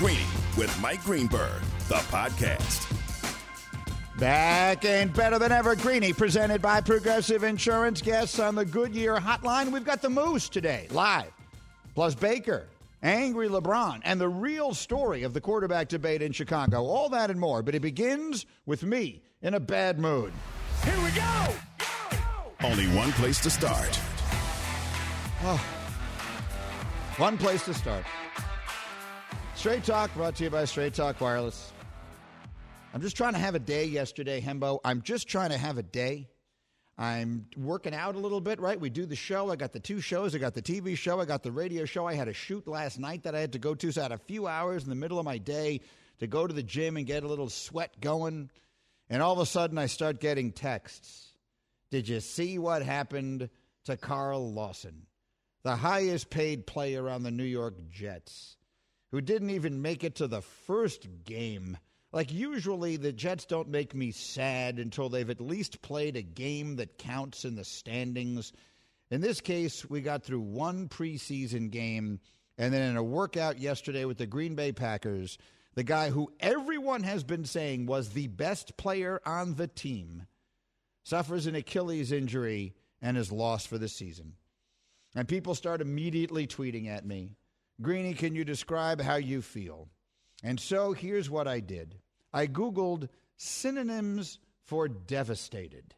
Greeny with Mike Greenberg, the podcast. Back and better than ever, Greeny, presented by Progressive Insurance. Guests on the Goodyear Hotline. We've got the Moose today, live, plus Baker, angry LeBron, and the real story of the quarterback debate in Chicago. All that and more. But it begins with me in a bad mood. Here we go! Only one place to start. Oh. One place to start. Straight Talk brought to you by Straight Talk Wireless. I'm just trying to have a day yesterday, Hembo. I'm just trying to have a day. I'm working out a little bit, right? We do the show. I got the two shows. I got the TV show. I got the radio show. I had a shoot last night that I had to go to. So I had a few hours in the middle of my day to go to the gym and get a little sweat going. And all of a sudden, I start getting texts. Did you see what happened to Carl Lawson, the highest paid player on the New York Jets, who didn't even make it to the first game? Like, usually the Jets don't make me sad until they've at least played a game that counts in the standings. In this case, we got through one preseason game, and then in a workout yesterday with the Green Bay Packers, the guy who everyone has been saying was the best player on the team suffers an Achilles injury and is lost for the season. And people start immediately tweeting at me Greeny, can you describe how you feel? And so here's what I did I Googled synonyms for devastated.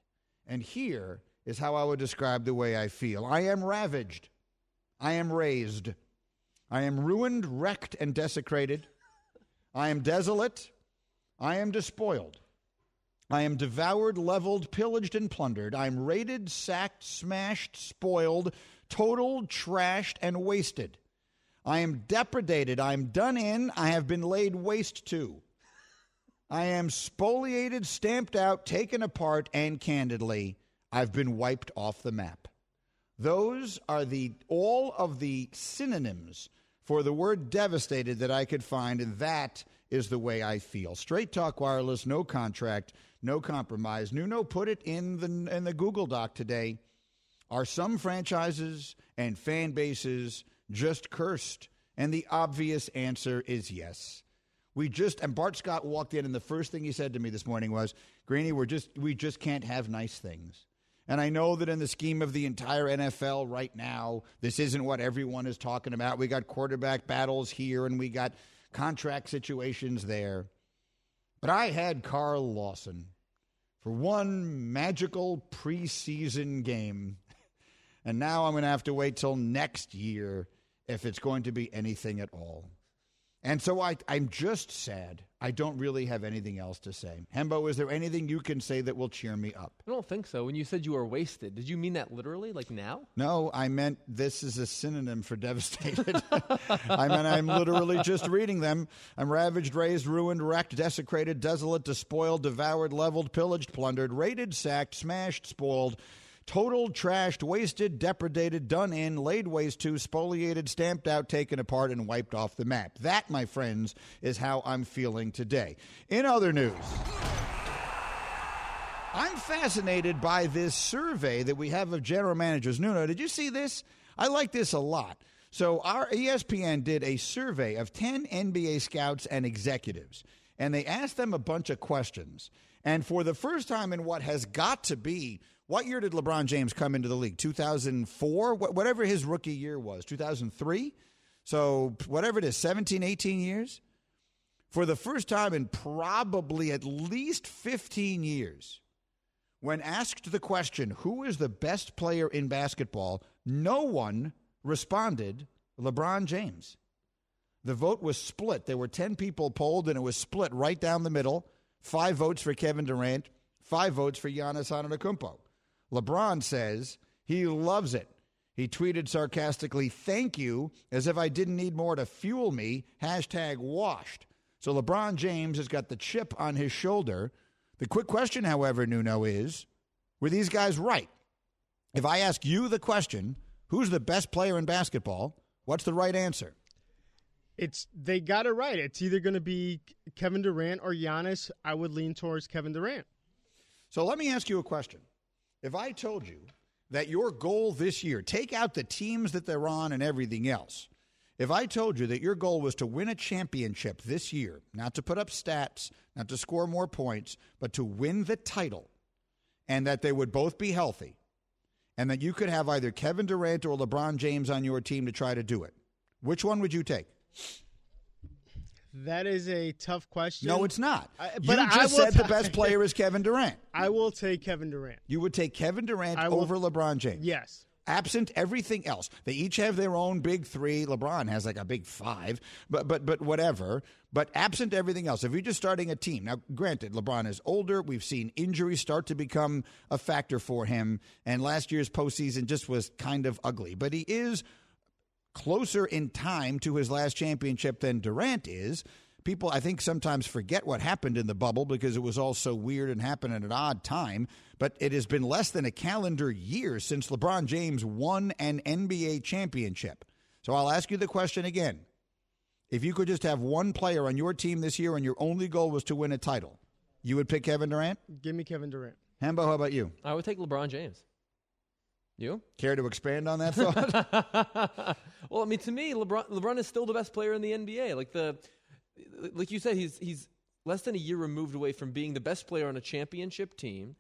And here is how I would describe the way I feel I am ravaged. I am razed. I am ruined, wrecked, and desecrated. I am desolate. I am despoiled. I am devoured, leveled, pillaged, and plundered. I'm raided, sacked, smashed, spoiled, totaled, trashed, and wasted. I am depredated. I am done in. I have been laid waste to. I am spoliated, stamped out, taken apart, and candidly, I've been wiped off the map. Those are the all of the synonyms for the word devastated that I could find, and that is the way I feel. Straight talk wireless, no contract, no compromise. Nuno put it in the in the Google Doc today. Are some franchises and fan bases just cursed? And the obvious answer is yes. We just and Bart Scott walked in, and the first thing he said to me this morning was, "Greeny, we're just we just can't have nice things." And I know that in the scheme of the entire NFL right now, this isn't what everyone is talking about. We got quarterback battles here, and we got contract situations there. But I had Carl Lawson for one magical preseason game. And now I'm going to have to wait till next year if it's going to be anything at all. And so I, I'm just sad. I don't really have anything else to say. Hembo, is there anything you can say that will cheer me up? I don't think so. When you said you were wasted, did you mean that literally, like now? No, I meant this is a synonym for devastated. I mean, I'm literally just reading them. I'm ravaged, razed, ruined, wrecked, desecrated, desolate, despoiled, devoured, leveled, pillaged, plundered, raided, sacked, smashed, spoiled, totaled, trashed, wasted, depredated, done in, laid waste to, spoliated, stamped out, taken apart, and wiped off the map. That, my friends, is how I'm feeling today. In other news, I'm fascinated by this survey that we have of general managers. Nuno, did you see this? I like this a lot. So, our ESPN did a survey of 10 NBA scouts and executives, and they asked them a bunch of questions. And for the first time in what has got to be, what year did LeBron James come into the league? 2004? Wh- Whatever his rookie year was, 2003? So, whatever it is, 17, 18 years? For the first time in probably at least 15 years, when asked the question, who is the best player in basketball, no one responded LeBron James. The vote was split. There were 10 people polled, and it was split right down the middle. Five votes for Kevin Durant, five votes for Giannis Antetokounmpo. LeBron says he loves it. He tweeted sarcastically, thank you, as if I didn't need more to fuel me. Hashtag washed. So LeBron James has got the chip on his shoulder. The quick question, however, Nuno, is were these guys right? If I ask you the question, who's the best player in basketball? What's the right answer? It's they got it right. It's either going to be Kevin Durant or Giannis. I would lean towards Kevin Durant. So let me ask you a question. If I told you that your goal this year, take out the teams that they're on and everything else, If I told you that your goal was to win a championship this year, not to put up stats, not to score more points, but to win the title, and that they would both be healthy, and that you could have either Kevin Durant or LeBron James on your team to try to do it, which one would you take? That is a tough question. No, it's not. I- you but I just said the best player is Kevin Durant. I will take Kevin Durant. You would take Kevin Durant will- over LeBron James. Yes. absent everything else. They each have their own big three. LeBron has like a big five, but but but whatever. But absent everything else, if you're just starting a team now, granted, LeBron is older. We've seen injuries start to become a factor for him, and last year's postseason just was kind of ugly. But he is closer in time to his last championship than Durant is. People, I think, sometimes forget what happened in the bubble because it was all so weird and happened at an odd time. But it has been less than a calendar year since LeBron James won an NBA championship. So I'll ask you the question again. If you could just have one player on your team this year and your only goal was to win a title, you would pick Kevin Durant? Give me Kevin Durant. Hambo, how about you? I would take LeBron James. You? Care to expand on that thought? well, I mean, to me, LeBron LeBron is still the best player in the NBA. Like the, like you said, he's he's less than a year removed away from being the best player on a championship team.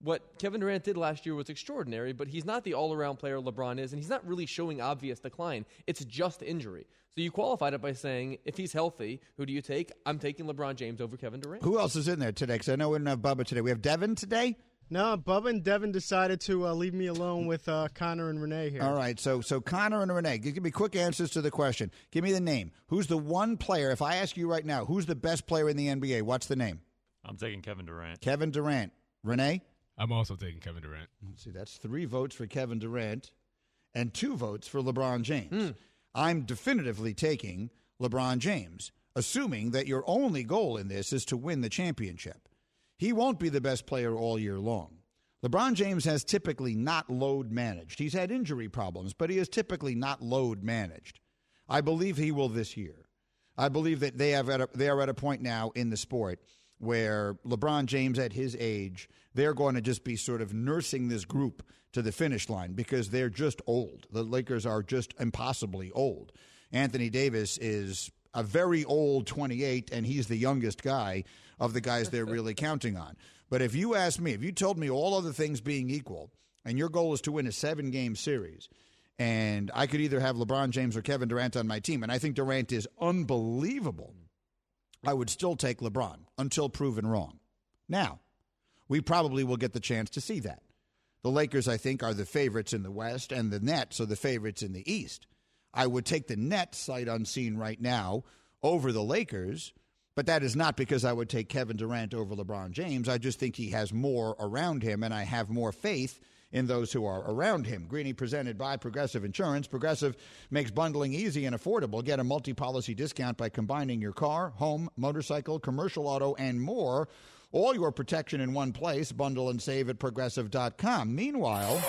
What Kevin Durant did last year was extraordinary, but he's not the all-around player LeBron is, and he's not really showing obvious decline. It's just injury. So you qualified it by saying, if he's healthy, who do you take? I'm taking LeBron James over Kevin Durant. Who else is in there today? Because I know we don't have Bubba today. We have Devin today. No, Bubba and Devin decided to uh, leave me alone with uh, Connor and Renee here. All right, so so Connor and Renee, give me quick answers to the question. Give me the name. Who's the one player? If I ask you right now, who's the best player in the NBA? What's the name? I'm taking Kevin Durant. Kevin Durant. Renee. I'm also taking Kevin Durant. Let's see, that's three votes for Kevin Durant, and two votes for LeBron James. I'm definitively taking LeBron James, assuming that your only goal in this is to win the championship. He won't be the best player all year long. LeBron James has typically not load managed. He's had injury problems, but he is typically not load managed. I believe he will this year. I believe that they have a, they are at a point now in the sport where LeBron James at his age, they're going to just be sort of nursing this group to the finish line because they're just old. The Lakers are just impossibly old. Anthony Davis is a very old 28 and he's the youngest guy of the guys they're really counting on. But if you ask me, if you told me all other things being equal and your goal is to win a 7 game series, and I could either have LeBron James or Kevin Durant on my team, and I think Durant is unbelievable. I would still take LeBron until proven wrong. Now, we probably will get the chance to see that. The Lakers, I think, are the favorites in the West, and the Nets are the favorites in the East. I would take the Nets sight unseen right now over the Lakers, but that is not because I would take Kevin Durant over LeBron James. I just think he has more around him, and I have more faith in those who are around him. Greeny presented by Progressive Insurance. Progressive makes bundling easy and affordable. Get a multi policy discount by combining your car, home, motorcycle, commercial auto, and more. All your protection in one place. Bundle and save at progressive.com. Meanwhile,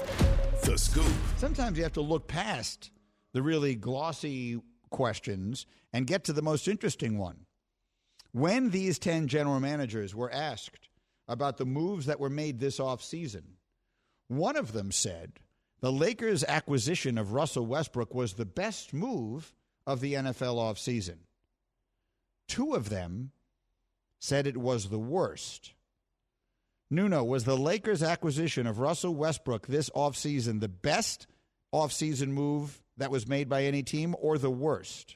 The Scoop. sometimes you have to look past the really glossy questions and get to the most interesting one. When these 10 general managers were asked about the moves that were made this offseason, one of them said the Lakers' acquisition of Russell Westbrook was the best move of the NFL offseason. Two of them said it was the worst. Nuno, was the Lakers' acquisition of Russell Westbrook this offseason the best offseason move that was made by any team or the worst?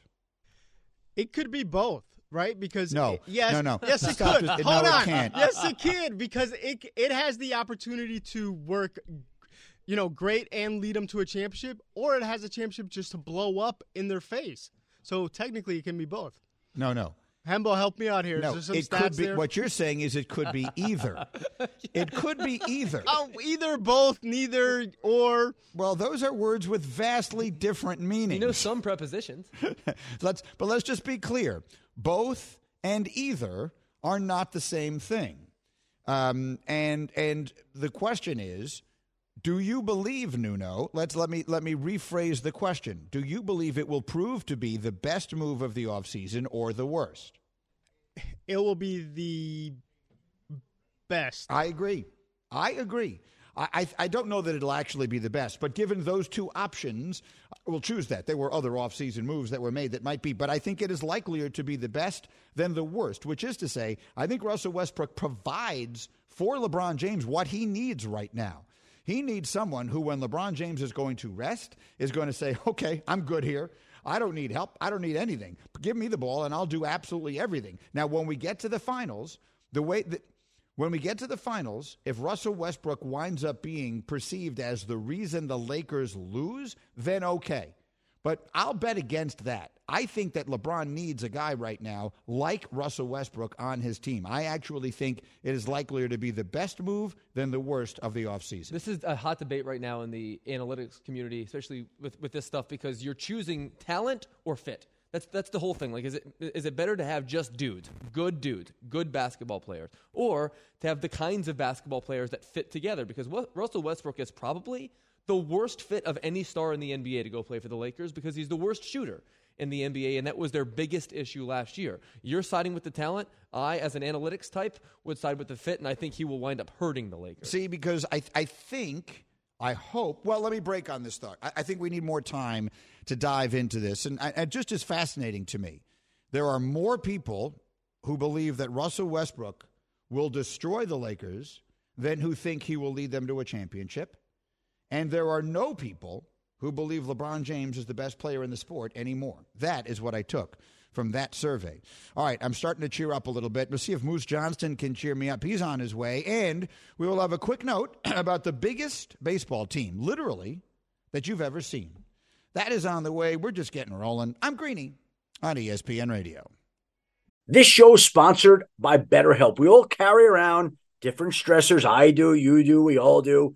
It could be both, right? Because No. it- yes, No, no. yes, it could. it. No, Hold it on, can't. yes, it can because it it has the opportunity to work, you know, great and lead them to a championship, or it has a championship just to blow up in their face. So technically, it can be both. No, no. Hembo, help me out here. No, Is there it some could be. there? What you're saying is it could be either. It could be either. Oh, either both, neither, or Well, those are words with vastly different meanings. You know some prepositions. let's, but let's just be clear: both and either are not the same thing. Um, and and the question is, do you believe Nuno? Let's let me let me rephrase the question. Do you believe it will prove to be the best move of the offseason or the worst? it will be the best. I agree. I agree. I, I, I don't know that it'll actually be the best, but given those two options, uh, we'll choose that. There were other offseason moves that were made that might be, but I think it is likelier to be the best than the worst, which is to say, I think Russell Westbrook provides for LeBron James what he needs right now. He needs someone who, when LeBron James is going to rest, is going to say, okay, I'm good here. I don't need help. I don't need anything. Give me the ball and I'll do absolutely everything. Now, when we get to the finals, the way that when we get to the finals, if Russell Westbrook winds up being perceived as the reason the Lakers lose, then okay. But I'll bet against that. I think that LeBron needs a guy right now like Russell Westbrook on his team. I actually think it is likelier to be the best move than the worst of the offseason. This is a hot debate right now in the analytics community, especially with, with this stuff, because you're choosing talent or fit. That's that's the whole thing. Like, is it is it better to have just dudes, good dudes, good basketball players, or to have the kinds of basketball players that fit together? Because what, Russell Westbrook is probably the worst fit of any star in the NBA to go play for the Lakers because he's the worst shooter in the NBA, and that was their biggest issue last year. You're siding with the talent. I, as an analytics type, would side with the fit, and I think he will wind up hurting the Lakers. See, because I I think I hope. Well, let me break on this thought. I, I think we need more time to dive into this, and, and just as fascinating to me, there are more people who believe that Russell Westbrook will destroy the Lakers than who think he will lead them to a championship. And there are no people who believe LeBron James is the best player in the sport anymore. That is what I took from that survey. All right, I'm starting to cheer up a little bit. We'll see if Moose Johnston can cheer me up. He's on his way. And we will have a quick note about the biggest baseball team, literally, that you've ever seen. That is on the way. We're just getting rolling. I'm Greeny on ESPN Radio. This show is sponsored by BetterHelp. We all carry around different stressors. I do, you do, we all do,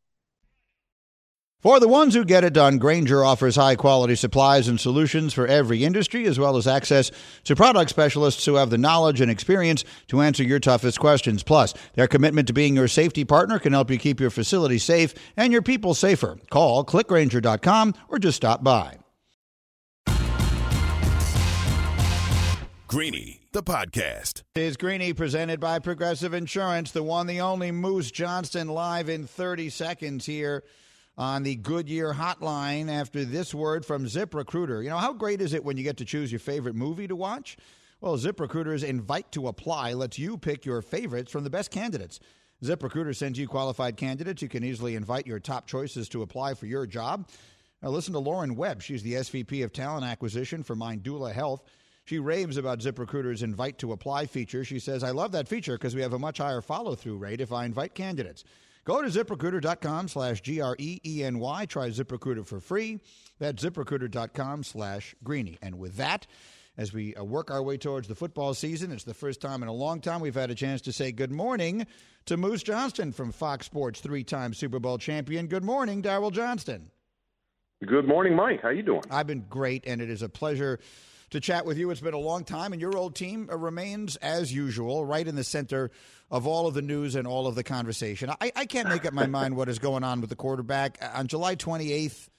For the ones who get it done, Grainger offers high quality supplies and solutions for every industry, as well as access to product specialists who have the knowledge and experience to answer your toughest questions. Plus, their commitment to being your safety partner can help you keep your facility safe and your people safer. Call clickgrainger.com or just stop by. Greeny, the podcast. Is Greeny presented by Progressive Insurance, the one, the only Moose Johnston live in 30 seconds here on the Goodyear hotline after this word from ZipRecruiter. You know, how great is it when you get to choose your favorite movie to watch? Well, ZipRecruiter's invite to apply lets you pick your favorites from the best candidates. ZipRecruiter sends you qualified candidates. You can easily invite your top choices to apply for your job. Now, listen to Lauren Webb. She's the SVP of Talent Acquisition for Mindoula Health. She raves about ZipRecruiter's invite to apply feature. She says, I love that feature because we have a much higher follow through rate if I invite candidates. Go to ziprecruiter.com slash G R E E N Y. Try ZipRecruiter for free. That's ziprecruiter.com slash greeny. And with that, as we uh, work our way towards the football season, it's the first time in a long time we've had a chance to say good morning to Moose Johnston from Fox Sports, three time Super Bowl champion. Good morning, Daryl Johnston. Good morning, Mike. How you doing? I've been great, and it is a pleasure to chat with you. It's been a long time, and your old team uh, remains, as usual, right in the center of all of the news and all of the conversation. I, I can't make up my mind what is going on with the quarterback. Uh, on July 28th,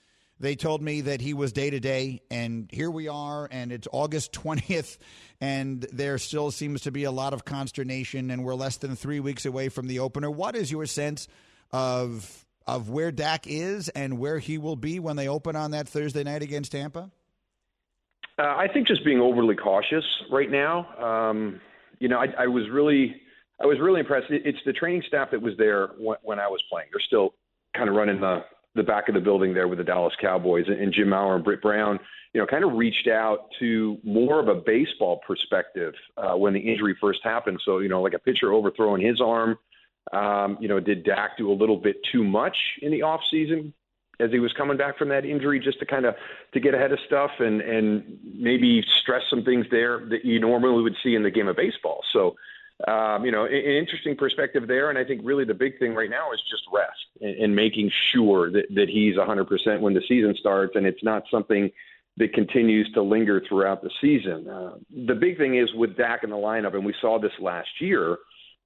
they told me that he was day to day, and here we are, and it's August 20th, and there still seems to be a lot of consternation, and we're less than three weeks away from the opener. What is your sense of of where Dak is and where he will be when they open on that Thursday night against Tampa? Uh, I think just being overly cautious right now. Um, you know, I, I was really, I was really impressed. It, it's the training staff that was there when, when I was playing. They're still kind of running the the back of the building there with the Dallas Cowboys, and Jim Maurer and Britt Brown, you know, kind of reached out to more of a baseball perspective uh, when the injury first happened. So, you know, like a pitcher overthrowing his arm. Um, you know, did Dak do a little bit too much in the off season as he was coming back from that injury, just to kind of to get ahead of stuff and and maybe stress some things there that you normally would see in the game of baseball. So um, you know, an interesting perspective there. And I think really the big thing right now is just rest and, and making sure that, that he's 100% when the season starts and it's not something that continues to linger throughout the season. Uh, the big thing is with Dak in the lineup, and we saw this last year,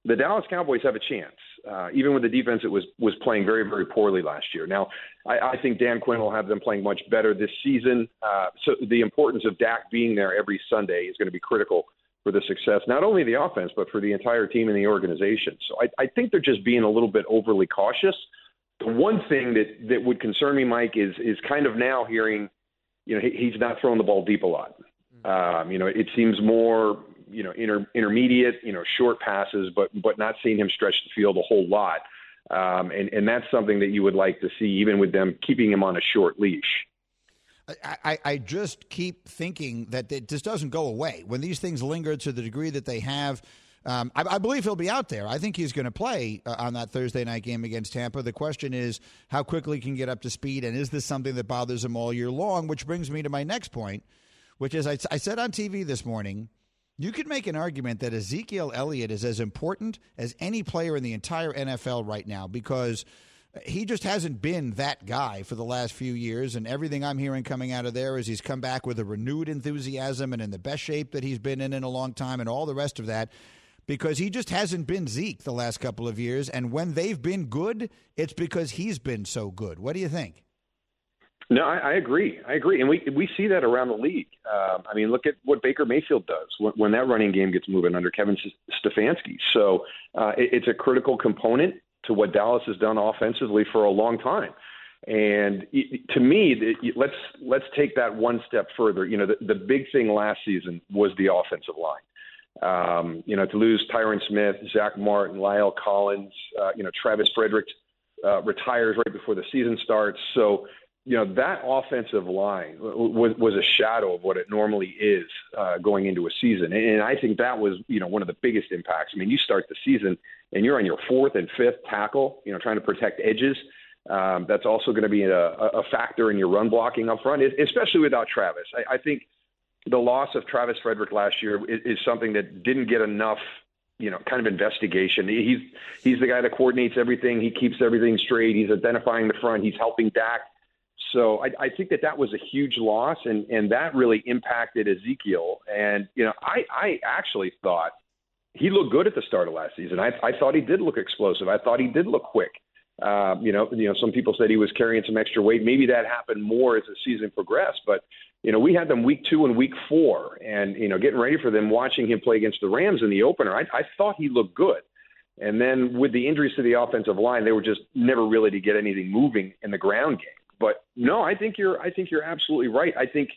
the Dallas Cowboys have a chance, uh, even with the defense that was was playing very very poorly last year. Now, I, I think Dan Quinn will have them playing much better this season. Uh, so the importance of Dak being there every Sunday is going to be critical for the success, not only the offense, but for the entire team and the organization. So I, I think they're just being a little bit overly cautious. The one thing that, that would concern me, Mike, is is kind of now hearing, you know, he, he's not throwing the ball deep a lot. Um, you know, it seems more, you know, inter, intermediate, you know, short passes, but but not seeing him stretch the field a whole lot. Um, and and that's something that you would like to see, even with them keeping him on a short leash. I, I just keep thinking that it just doesn't go away. When these things linger to the degree that they have, um, I, I, believe he'll be out there. I think he's going to play uh, on that Thursday night game against Tampa. The question is how quickly he can get up to speed, and is this something that bothers him all year long? Which brings me to my next point, which is I, I said on TV this morning. You could make an argument that Ezekiel Elliott is as important as any player in the entire NFL right now because – he just hasn't been that guy for the last few years. And everything I'm hearing coming out of there is he's come back with a renewed enthusiasm and in the best shape that he's been in in a long time and all the rest of that because he just hasn't been Zeke the last couple of years. And when they've been good, it's because he's been so good. What do you think? No, I, I agree. I agree, and we we see that around the league. Um, I mean, look at what Baker Mayfield does when, when that running game gets moving under Kevin Stefanski. So uh, it, it's a critical component to what Dallas has done offensively for a long time. And to me, let's let's take that one step further. You know, the, the big thing last season was the offensive line. Um, you know, to lose Tyron Smith, Zack Martin, La'el Collins, uh, you know, Travis Frederick uh, retires right before the season starts. So, you know, that offensive line was, was a shadow of what it normally is uh, going into a season. And I think that was, you know, one of the biggest impacts. I mean, you start the season – and you're on your fourth and fifth tackle, you know, trying to protect edges. Um, that's also going to be a, a factor in your run blocking up front, especially without Travis. I, I think the loss of Travis Frederick last year is, is something that didn't get enough, you know, kind of investigation. He's he's the guy that coordinates everything. He keeps everything straight. He's identifying the front. He's helping Dak. So I, I think that that was a huge loss, and and that really impacted Ezekiel. And you know, I I actually thought he looked good at the start of last season. I, I thought he did look explosive. I thought he did look quick. Uh, you know, you know, some people said he was carrying some extra weight. Maybe that happened more as the season progressed. But you know, we had them week two and week four, and you know, getting ready for them, watching him play against the Rams in the opener. I, I thought he looked good. And then with the injuries to the offensive line, they were just never really to get anything moving in the ground game. But no, I think you're I think you're absolutely right. I think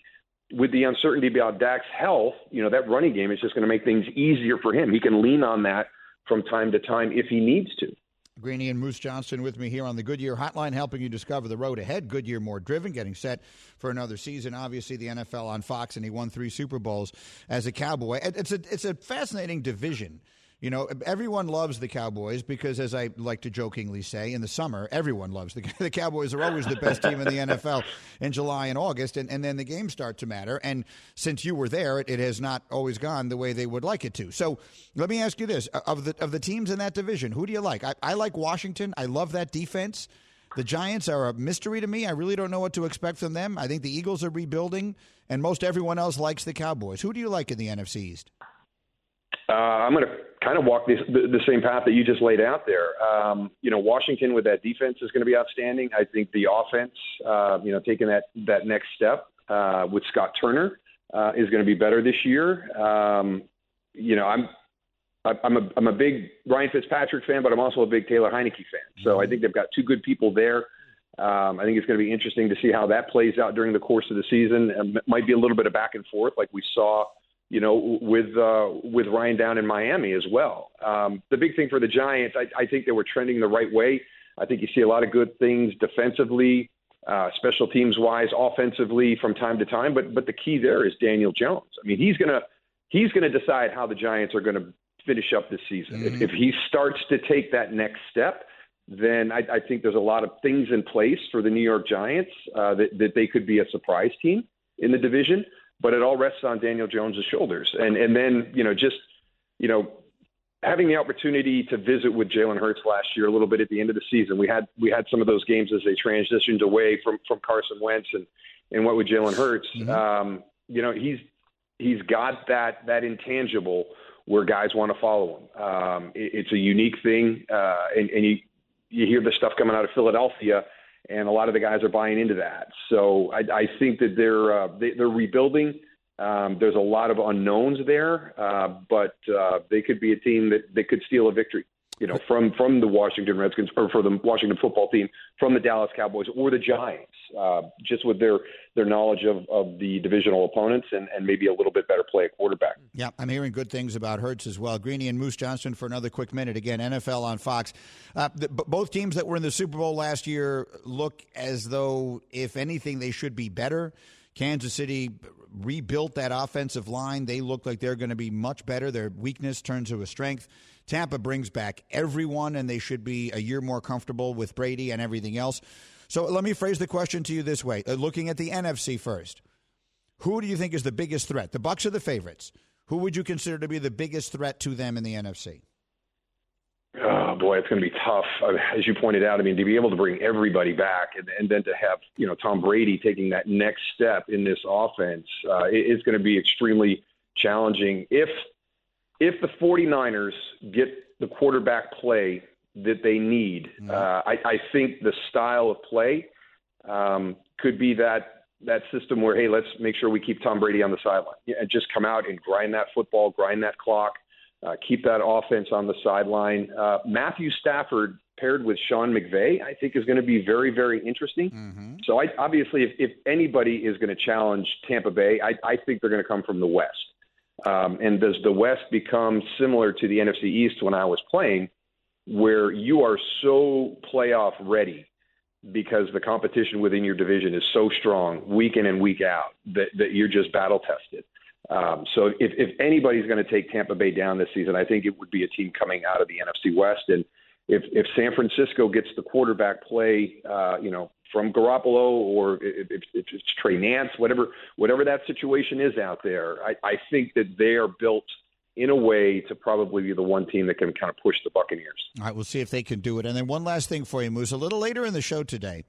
with the uncertainty about Dak's health, you know, that running game is just going to make things easier for him. He can lean on that from time to time if he needs to. Greeny and Moose Johnston with me here on the Goodyear Hotline, helping you discover the road ahead. Goodyear more driven, getting set for another season. Obviously, the NFL on Fox, and he won three Super Bowls as a Cowboy. It's a it's a fascinating division you know, everyone loves the Cowboys because, as I like to jokingly say, in the summer, everyone loves the the Cowboys are always the best team in the NFL in July and August, and, and then the games start to matter. And since you were there, it, it has not always gone the way they would like it to. So let me ask you this: of the of the teams in that division, who do you like? I, I like Washington. I love that defense. The Giants are a mystery to me. I really don't know what to expect from them. I think the Eagles are rebuilding, and most everyone else likes the Cowboys. Who do you like in the NFC East? Uh, I'm going to kind of walk this, the, the same path that you just laid out there. Um, you know, Washington with that defense is going to be outstanding. I think the offense, uh, you know, taking that that next step uh, with Scott Turner uh, is going to be better this year. Um, you know, I'm I'm a I'm a big Ryan Fitzpatrick fan, but I'm also a big Taylor Heinicke fan. So I think they've got two good people there. Um, I think it's going to be interesting to see how that plays out during the course of the season. It might be a little bit of back and forth, like we saw you know, with uh, with Ryan down in Miami as well. Um, the big thing for the Giants, I, I think they were trending the right way. I think you see a lot of good things defensively, uh, special teams wise, offensively from time to time. But but the key there is Daniel Jones. I mean, he's gonna he's gonna decide how the Giants are going to finish up this season. Mm-hmm. If, if he starts to take that next step, then I, I think there's a lot of things in place for the New York Giants uh, that that they could be a surprise team in the division. But it all rests on Daniel Jones's shoulders, and and then you know just you know having the opportunity to visit with Jalen Hurts last year a little bit at the end of the season. We had we had some of those games as they transitioned away from from Carson Wentz and and what with Jalen Hurts. Um, you know, he's he's got that that intangible where guys want to follow him. Um, it, it's a unique thing, uh, and, and you you hear the stuff coming out of Philadelphia. And a lot of the guys are buying into that. So I, I think that they're uh, they, they're rebuilding. Um, there's a lot of unknowns there, uh, but uh, they could be a team that, that could steal a victory. You know, from from the Washington Redskins or for the Washington football team, from the Dallas Cowboys or the Giants, uh, just with their their knowledge of, of the divisional opponents and, and maybe a little bit better play at quarterback. Yeah, I'm hearing good things about Hurts as well. Greeny and Moose Johnston for another quick minute. Again, NFL on Fox. Uh, the, both teams that were in the Super Bowl last year look as though, if anything, they should be better. Kansas City rebuilt that offensive line. They look like they're going to be much better. Their weakness turns to a strength. Tampa brings back everyone, and they should be a year more comfortable with Brady and everything else. So let me phrase the question to you this way: uh, Looking at the NFC first, who do you think is the biggest threat? The Bucs are the favorites. Who would you consider to be the biggest threat to them in the NFC? Oh boy, it's going to be tough. As you pointed out, I mean, to be able to bring everybody back and, and then to have you know Tom Brady taking that next step in this offense, uh, it's going to be extremely challenging. If if the 49ers get the quarterback play that they need, uh, I, I think the style of play um, could be that that system where hey, let's make sure we keep Tom Brady on the sideline and just come out and grind that football, grind that clock. Uh, keep that offense on the sideline. Uh, Matthew Stafford paired with Sean McVay, I think, is going to be very, very interesting. Mm-hmm. So, I, obviously, if, if anybody is going to challenge Tampa Bay, I, I think they're going to come from the West. Um, and does the West become similar to the NFC East when I was playing, where you are so playoff ready because the competition within your division is so strong week in and week out that, that you're just battle tested? Um, so if, if anybody's going to take Tampa Bay down this season, I think it would be a team coming out of the NFC West. And if, if San Francisco gets the quarterback play, uh, you know, from Garoppolo or if, if, it's Trey Lance, whatever whatever that situation is out there, I, I think that they are built in a way to probably be the one team that can kind of push the Buccaneers. All right, we'll see if they can do it. And then one last thing for you, Moose. A little later in the show today,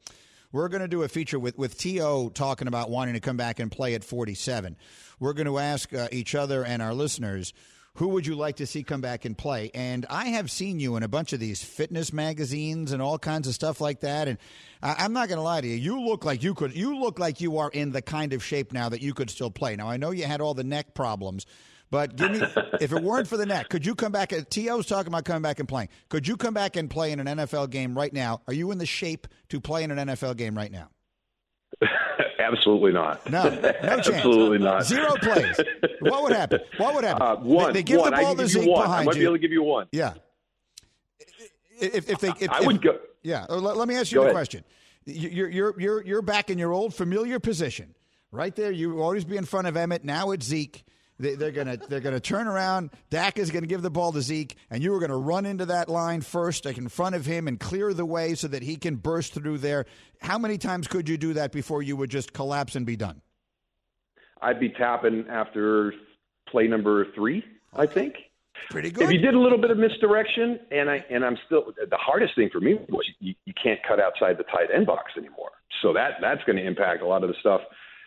we're going to do a feature with, with T.O. talking about wanting to come back and play at 47. We're going to ask uh, each other and our listeners, who would you like to see come back and play? And I have seen you in a bunch of these fitness magazines and all kinds of stuff like that. And I, I'm not going to lie to you. You look like you could. You look like you are in the kind of shape now that you could still play. Now I know you had all the neck problems, but give me if it weren't for the neck, could you come back? Uh, T.O.'s talking about coming back and playing. Could you come back and play in an NFL game right now? Are you in the shape to play in an NFL game right now? Absolutely not. No, no chance. Absolutely not. Zero plays. What would happen? What would happen? Uh, one. They, they give one. the ball to Zeke one. I behind might you. be able to give you one. Yeah. If, if they, if, I would if- go. Yeah. uh, Let, let me ask you Go a ahead. question. You- You're you're you're you're back in your old familiar position, right there. You always be in front of Emmett. Now it's Zeke. They, they're gonna they're gonna turn around. Dak is gonna give the ball to Zeke, and you are gonna run into that line first, like in front of him, and clear the way so that he can burst through there. How many times could you do that before you would just collapse and be done? I'd be tapping after play number three. I think. Pretty good. If you did a little bit of misdirection, and I and I'm still the hardest thing for me was you, you can't cut outside the tight end box anymore. So that that's going to impact a lot of the stuff,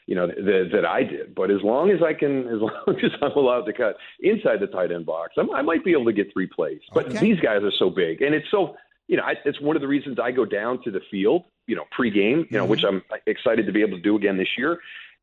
you know, that, that I did. But as long as I can, as long as I'm allowed to cut inside the tight end box, I'm, I might be able to get three plays. But Okay. these guys are so big, and it's so you know, I, it's one of the reasons I go down to the field, you know, pregame, you know, mm-hmm. which I'm excited to be able to do again this year,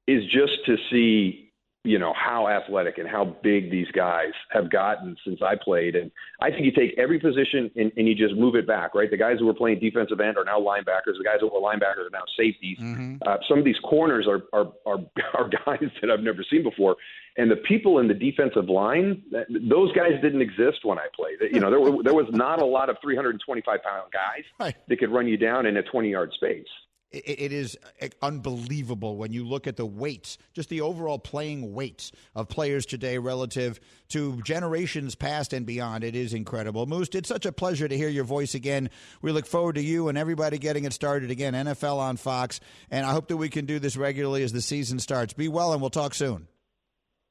is just to see you know how athletic and how big these guys have gotten since I played. And I think you take every position and, and you just move it back, right? The guys who were playing defensive end are now linebackers. The guys who were linebackers are now safeties. Mm-hmm. Uh, some of these corners are, are are are guys that I've never seen before. And the people in the defensive line, those guys didn't exist when I played. You know, there were, there was not a lot of 325 pound guys Right. that could run you down in a 20 yard space. It, is uh, unbelievable when you look at the weights, just the overall playing weights of players today relative to generations past and beyond. It is incredible. Moose, it's such a pleasure to hear your voice again. We look forward to you and everybody getting it started again, NFL on Fox. And I hope that we can do this regularly as the season starts. Be well, and we'll talk soon.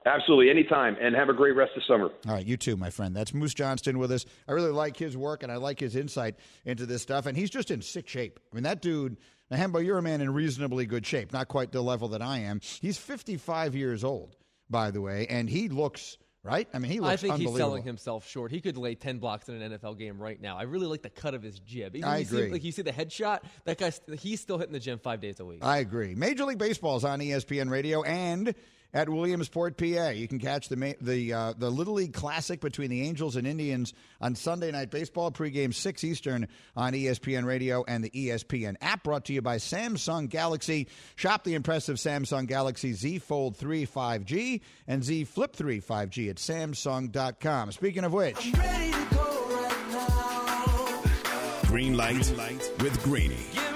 Absolutely, anytime, and have a great rest of summer. All right, you too, my friend. That's Moose Johnston with us. I really like his work and I like his insight into this stuff. And he's just in sick shape. I mean, that dude, now, Hembo, you're a man in reasonably good shape, not quite the level that I am. He's 55 years old, by the way, and he looks, right? I mean, he looks I think he's selling himself short. He could lay ten blocks in an NFL game right now. I really like the cut of his jib. Even I you See, agree. like you see the headshot. That guy, he's still hitting the gym five days a week. I agree. Major League Baseball is on ESPN Radio and at Williamsport, PA. You can catch the the uh, the Little League Classic between the Angels and Indians on Sunday Night Baseball, pregame six Eastern on ESPN Radio and the ESPN app. Brought to you by Samsung Galaxy. Shop the impressive Samsung Galaxy Z Fold 3 5G and Z Flip 3 5G at Samsung.com. Speaking of which. Green light with Greeny.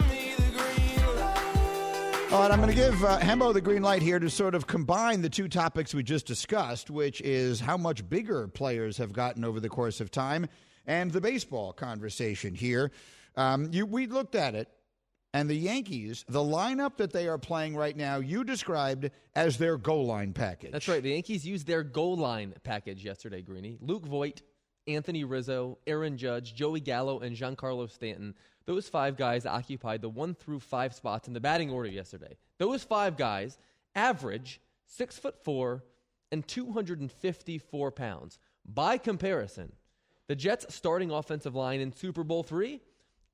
All right, I'm going to give uh, Hembo the green light here to sort of combine the two topics we just discussed, which is how much bigger players have gotten over the course of time, and the baseball conversation here. Um, you, we looked at it, and the Yankees, the lineup that they are playing right now, you described as their goal line package. That's right. The Yankees used their goal line package yesterday, Greeny. Luke Voit, Anthony Rizzo, Aaron Judge, Joey Gallo, and Giancarlo Stanton. Those five guys occupied the one through five spots in the batting order yesterday. Those five guys average six foot four and 254 pounds. By comparison, the Jets' starting offensive line in Super Bowl three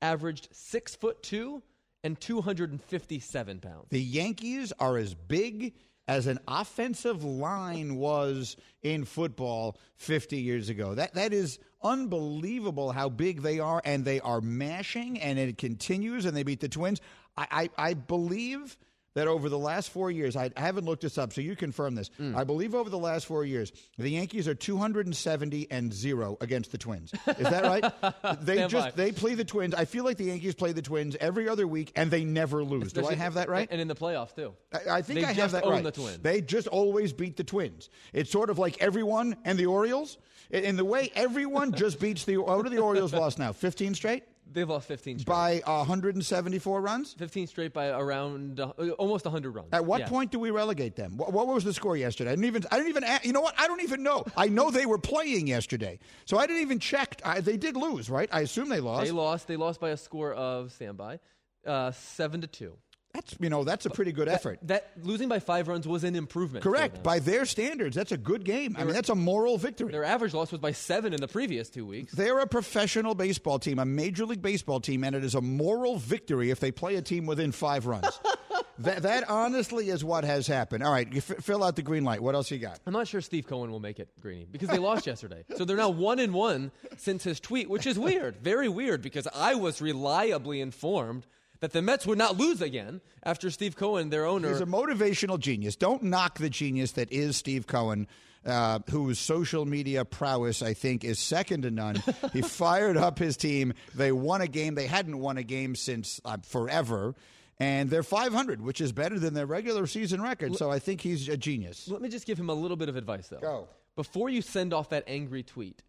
averaged six foot two and 257 pounds. The Yankees are as big as an offensive line was in football 50 years ago. That that is unbelievable how big they are, and they are mashing, and it continues, and they beat the Twins. I I, I believe. That over the last four years, I, I haven't looked this up, so you confirm this. Mm. I believe over the last four years, the Yankees are 270 and zero against the Twins. Is that right? they just by. they play the Twins. I feel like the Yankees play the Twins every other week, and they never lose. Do I have that right? And in the playoffs too. I, I think They I have that own right. the Twins. They just always beat the Twins. It's sort of like everyone and the Orioles. In, in the way everyone just beats the. What are the Orioles lost now? 15 straight They've lost 15 straight. by 174 runs. 15 straight by around uh, almost 100 runs. At what Yeah. point do we relegate them? What, what was the score yesterday? I didn't even. I didn't even. You know what? I don't even know. I know they were playing yesterday, so I didn't even check. I, they did lose, right? I assume they lost. They lost. They lost by a score of standby, uh, seven to two. That's you know that's a pretty good effort. That losing by five runs was an improvement. Correct. By their standards, that's a good game. I mean, that's a moral victory. Their average loss was by seven in the previous two weeks. They're a professional baseball team, a major league baseball team, and it is a moral victory if they play a team within five runs. that, that honestly is what has happened. All right, you f- fill out the green light. What else you got? I'm not sure Steve Cohen will make it, Greeny, because they lost yesterday. So they're now one and one since his tweet, which is weird, very weird, because I was reliably informed that the Mets would not lose again after Steve Cohen, their owner, He's a motivational genius. Don't knock the genius that is Steve Cohen. Uh, whose social media prowess, I think, is second to none. he fired up his team. They won a game. They hadn't won a game since uh, forever. And they're 500, which is better than their regular season record. So I think he's a genius. Let me just give him a little bit of advice, though. Go. Before you send off that angry tweet,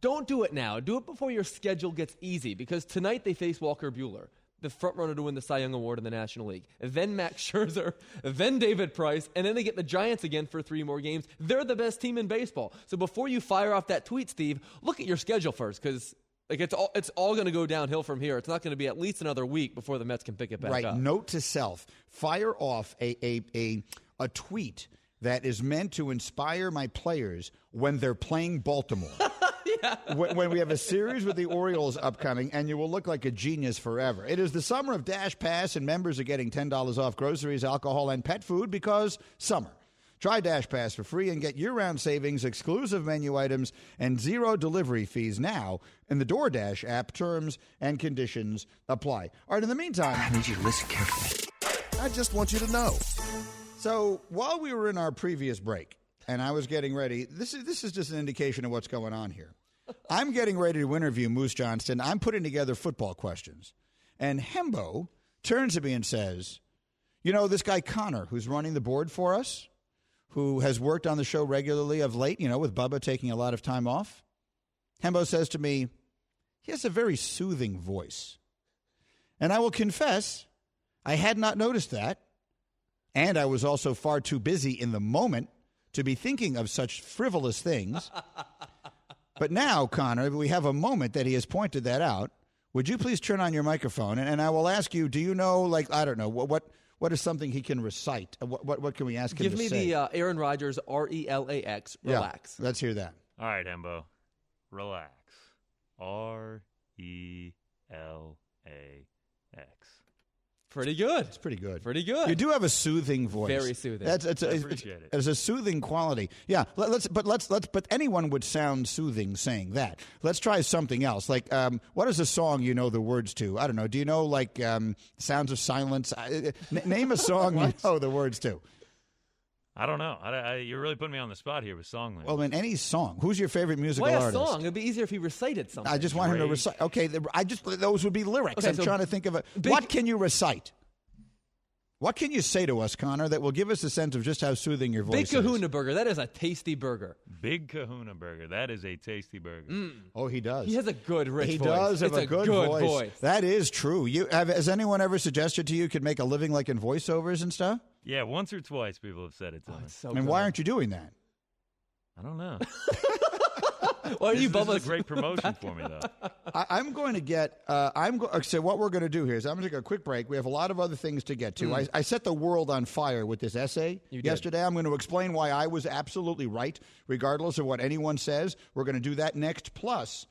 don't do it now. Do it before your schedule gets easy, because tonight they face Walker Buehler, the front runner to win the Cy Young Award in the National League. Then Max Scherzer, then David Price, and then they get the Giants again for three more games. They're the best team in baseball. So before you fire off that tweet, Steve, look at your schedule first, because. Like it's all it's all going to go downhill from here. It's not going to be at least another week before the Mets can pick it back right. up. Right. Note to self: fire off a, a a a tweet that is meant to inspire my players when they're playing Baltimore. when, when we have a series with the Orioles upcoming, and you will look like a genius forever. It is the summer of Dash Pass, and members are getting ten dollars off groceries, alcohol, and pet food because summer. Try Dash Pass for free and get year round savings, exclusive menu items, and zero delivery fees now in the DoorDash app. Terms and conditions apply. All right, in the meantime, I need you to listen carefully. I just want you to know. So while we were in our previous break, and I was getting ready, this is this is just an indication of what's going on here. I'm getting ready to interview Moose Johnston. I'm putting together football questions, and Hembo turns to me and says, "You know this guy Connor, who's running the board for us, who has worked on the show regularly of late. You know, with Bubba taking a lot of time off." Hembo says to me, "He has a very soothing voice," and I will confess, I had not noticed that. And I was also far too busy in the moment to be thinking of such frivolous things. but now, Connor, we have a moment that he has pointed that out. Would you please turn on your microphone? And, and I will ask you, do you know, like, I don't know, what what, what is something he can recite? Uh, What, what, what can we ask him to do? Give me say? the uh, Aaron Rodgers R E L A X. Yeah, Relax. let's hear that. All right, Embo. Relax. R E L A X. Pretty good. It's pretty good. Pretty good. You do have a soothing voice. Very soothing. That's it's, I a, it's, appreciate it. it's a soothing quality. Yeah. Let, us but let's let's but anyone would sound soothing saying that. Let's try something else. Like, um, what is a song you know the words to? I don't know. Do you know like um, Sounds of Silence? I- uh, n- name a song you know the words to. I don't know. I, I, you're really putting me on the spot here with song lyrics. Well, in any song. Who's your favorite musical Play a artist? song. It'd be easier if he recited something. I just want him to Drake. recite. Okay, the, I just those would be lyrics. Okay, I'm so trying to think of a. big- what can you recite? What can you say to us, Connor, that will give us a sense of just how soothing your voice is? Big is? Kahuna Burger. That is a tasty burger. Big Kahuna Burger. That is a tasty burger. Mm. Oh, he does. He has a good rich he voice. does have it's a, good, voice. voice. That is true. You have, has anyone ever suggested to you you could make a living like in voiceovers and stuff? Yeah, once or twice people have said it to Oh, me. it's so and good. why aren't you doing that? I don't know. Why are this, you this is a great promotion for me, though. I, I'm going to get. Uh, I'm go- so what we're going to do here is I'm going to take a quick break. We have a lot of other things to get to. I, I set the world on fire with this essay You did. yesterday. I'm going to explain why I was absolutely right, regardless of what anyone says. We're going to do that next. Plus.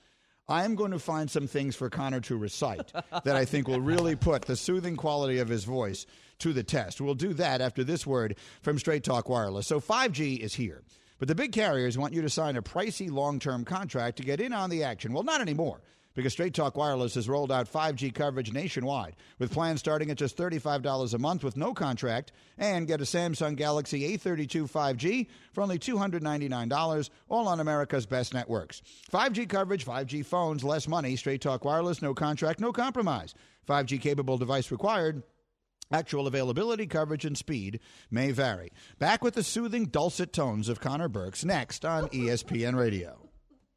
I'm going to find some things for Connor to recite that I think will really put the soothing quality of his voice to the test. We'll do that after this word from Straight Talk Wireless. So 5G is here. But the big carriers want you to sign a pricey long term contract to get in on the action. Well, not anymore. Because Straight Talk Wireless has rolled out 5G coverage nationwide with plans starting at just $35 a month with no contract and get a Samsung Galaxy A32 5G for only $299, all on America's best networks. 5G coverage, 5G phones, less money. Straight Talk Wireless, no contract, no compromise. 5G capable device required. Actual availability, coverage, and speed may vary. Back with the soothing, dulcet tones of Connor Burks next on ESPN Radio.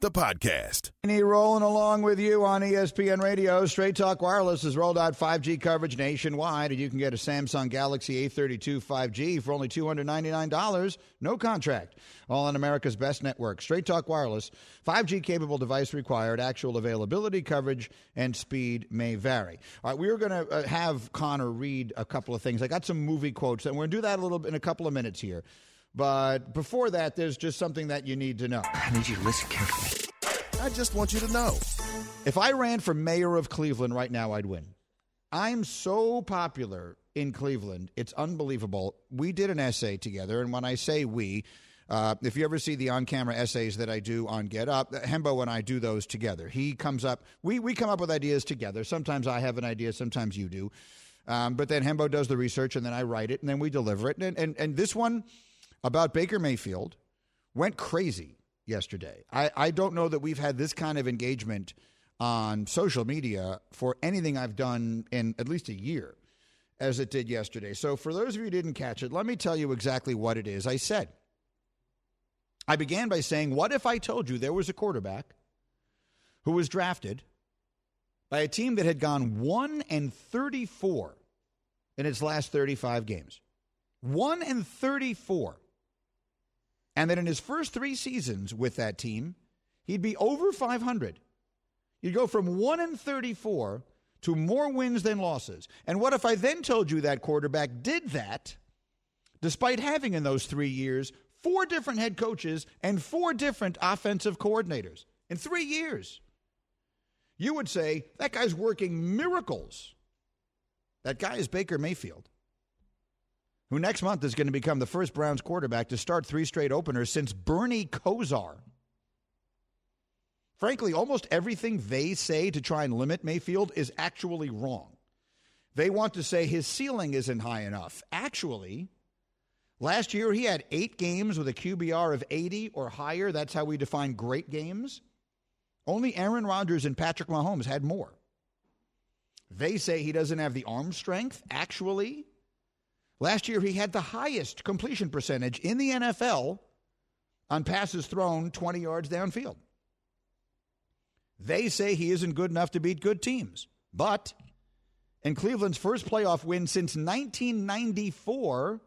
the podcast. Rolling along with you on ESPN Radio. Straight Talk Wireless has rolled out 5G coverage nationwide, and you can get a Samsung Galaxy A32 5G for only $299. No contract. All on America's best network. Straight Talk Wireless. 5G capable device required. Actual availability, coverage, and speed may vary. All right, we are going to uh, have Connor read a couple of things. I got some movie quotes, and we're going to do that a little in a couple of minutes here. But before that, there's just something that you need to know. I need you to listen carefully. I just want you to know. If I ran for mayor of Cleveland right now, I'd win. I'm so popular in Cleveland. It's unbelievable. We did an essay together, and when I say we, uh, if you ever see the on-camera essays that I do on Get Up, Hembo and I do those together. He comes up, we we come up with ideas together. Sometimes I have an idea, sometimes you do. Um, but then Hembo does the research, and then I write it, and then we deliver it. And and, and this one about Baker Mayfield went crazy yesterday. I, I don't know that we've had this kind of engagement on social media for anything I've done in at least a year as it did yesterday. So, for those of you who didn't catch it, let me tell you exactly what it is I said. I began by saying, What if I told you there was a quarterback who was drafted by a team that had gone 1 and 34 in its last 35 games? 1 and 34. And that in his first three seasons with that team, he'd be over 500. You'd go from 1 and 34 to more wins than losses. And what if I then told you that quarterback did that despite having in those three years four different head coaches and four different offensive coordinators in three years? You would say that guy's working miracles. That guy is Baker Mayfield, who next month is going to become the first Browns quarterback to start three straight openers since Bernie Kosar. Frankly, almost everything they say to try and limit Mayfield is actually wrong. They want to say his ceiling isn't high enough. Actually, last year he had eight games with a QBR of 80 or higher. That's how we define great games. Only Aaron Rodgers and Patrick Mahomes had more. They say he doesn't have the arm strength. Actually, last year he had the highest completion percentage in the NFL on passes thrown 20 yards downfield. They say he isn't good enough to beat good teams. But in Cleveland's first playoff win since 1994,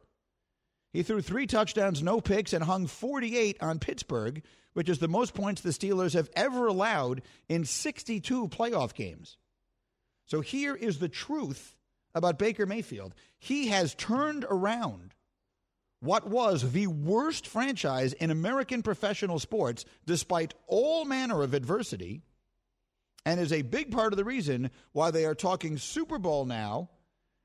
he threw three touchdowns, no picks, and hung 48 on Pittsburgh, which is the most points the Steelers have ever allowed in 62 playoff games. So here is the truth about Baker Mayfield. He has turned around what was the worst franchise in American professional sports, despite all manner of adversity, and is a big part of the reason why they are talking Super Bowl now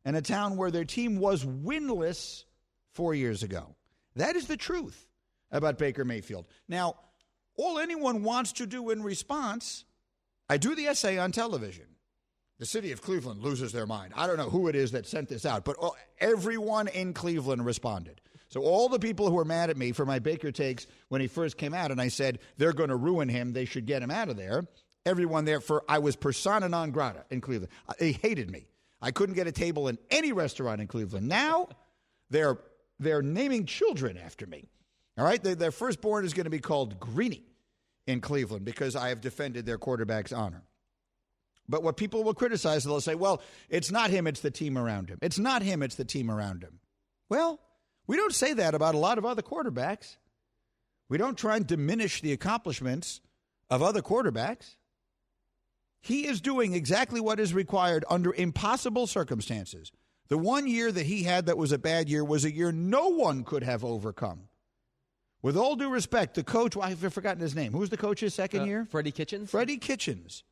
in a town where their team was winless four years ago. That is the truth about Baker Mayfield. Now, all anyone wants to do in response, I do the essay on television. The city of Cleveland loses their mind. I don't know who it is that sent this out, but oh, everyone in Cleveland responded. So all the people who were mad at me for my Baker takes when he first came out, and I said they're going to ruin him, they should get him out of there everyone there for I was persona non grata in Cleveland. Uh, they hated me. I couldn't get a table in any restaurant in Cleveland. Now they're they're naming children after me. All right, their, their firstborn is going to be called Greeny in Cleveland because I have defended their quarterback's honor. But what people will criticize, they'll say, well, it's not him, it's the team around him. It's not him, it's the team around him. Well, we don't say that about a lot of other quarterbacks. We don't try and diminish the accomplishments of other quarterbacks. He is doing exactly what is required under impossible circumstances. The one year that he had that was a bad year was a year no one could have overcome. With all due respect, the coach, well, I've forgotten his name. Who was the coach his second Uh, year? Freddie Kitchens. Freddie Kitchens.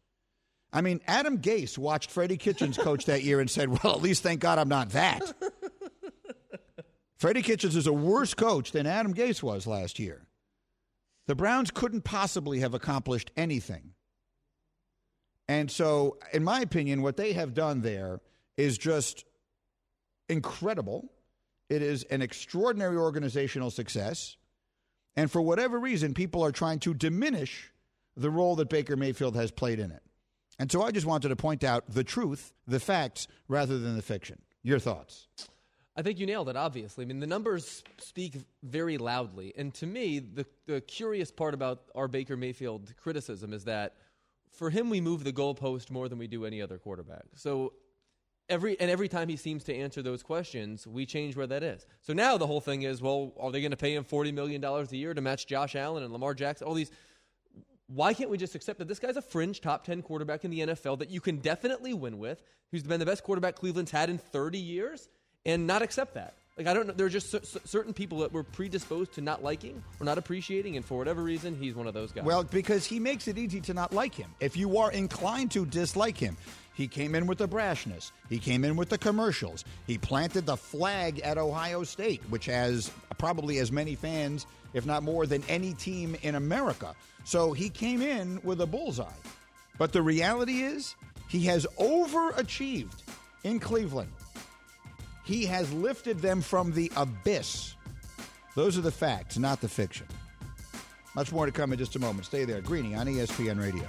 I mean, Adam Gase watched Freddie Kitchens coach that year and said, well, at least thank God I'm not that. Freddie Kitchens is a worse coach than Adam Gase was last year. The Browns couldn't possibly have accomplished anything and so, in my opinion, what they have done there is just incredible. It is an extraordinary organizational success. And for whatever reason, people are trying to diminish the role that Baker Mayfield has played in it. And so I just wanted to point out the truth, the facts, rather than the fiction. Your thoughts? I think you nailed it, obviously. I mean, the numbers speak very loudly. And to me, the, the curious part about our Baker Mayfield criticism is that for him, we move the goalpost more than we do any other quarterback. So every and every time he seems to answer those questions, we change where that is. So now the whole thing is, well, are they going to pay him forty million dollars a year to match Josh Allen and Lamar Jackson? All these. Why can't we just accept that this guy's a fringe top 10 quarterback in the NFL that you can definitely win with, who's been the best quarterback Cleveland's had in 30 years, and not accept that? Like, I don't know. There are just c- certain people that were predisposed to not liking or not appreciating, and for whatever reason, he's one of those guys. Well, because he makes it easy to not like him. If you are inclined to dislike him, He came in with the brashness. He came in with the commercials. He planted the flag at Ohio State, which has probably as many fans, if not more, than any team in America. So he came in with a bullseye. But the reality is, he has overachieved in Cleveland. He has lifted them from the abyss. Those are the facts, not the fiction. Much more to come in just a moment. Stay there. Greeny on ESPN Radio.